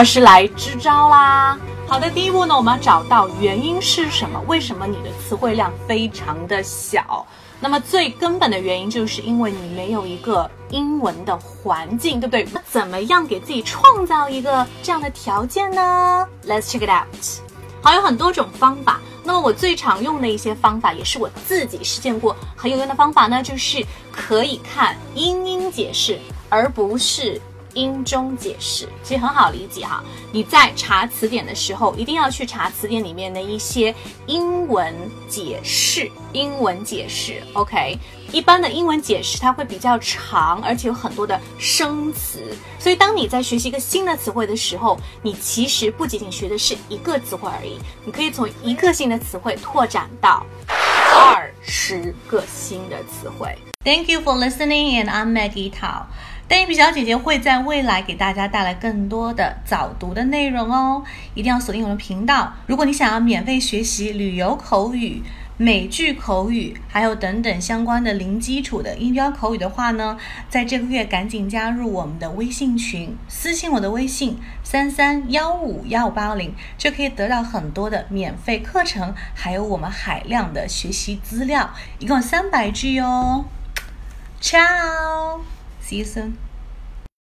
老师来支招啦。好的，第一步呢，我们要找到原因是什么？为什么你的词汇量非常的小？那么最根本的原因就是因为你没有一个英文的环境，对不对？那怎么样给自己创造一个这样的条件呢？Let's check it out。好，有很多种方法。那么我最常用的一些方法，也是我自己实践过很有用的方法呢，就是可以看英英解释，而不是。英中解释其实很好理解哈，你在查词典的时候，一定要去查词典里面的一些英文解释。英文解释，OK，一般的英文解释它会比较长，而且有很多的生词，所以当你在学习一个新的词汇的时候，你其实不仅仅学的是一个词汇而已，你可以从一个新的词汇拓展到二十个新的词汇。Thank you for listening, and I'm Maggie Tao. 单笔小姐姐会在未来给大家带来更多的早读的内容哦，一定要锁定我的频道。如果你想要免费学习旅游口语、美剧口语，还有等等相关的零基础的音标口语的话呢，在这个月赶紧加入我们的微信群，私信我的微信三三幺五幺五八零，就可以得到很多的免费课程，还有我们海量的学习资料，一共三百句哦。Ciao。See you soon.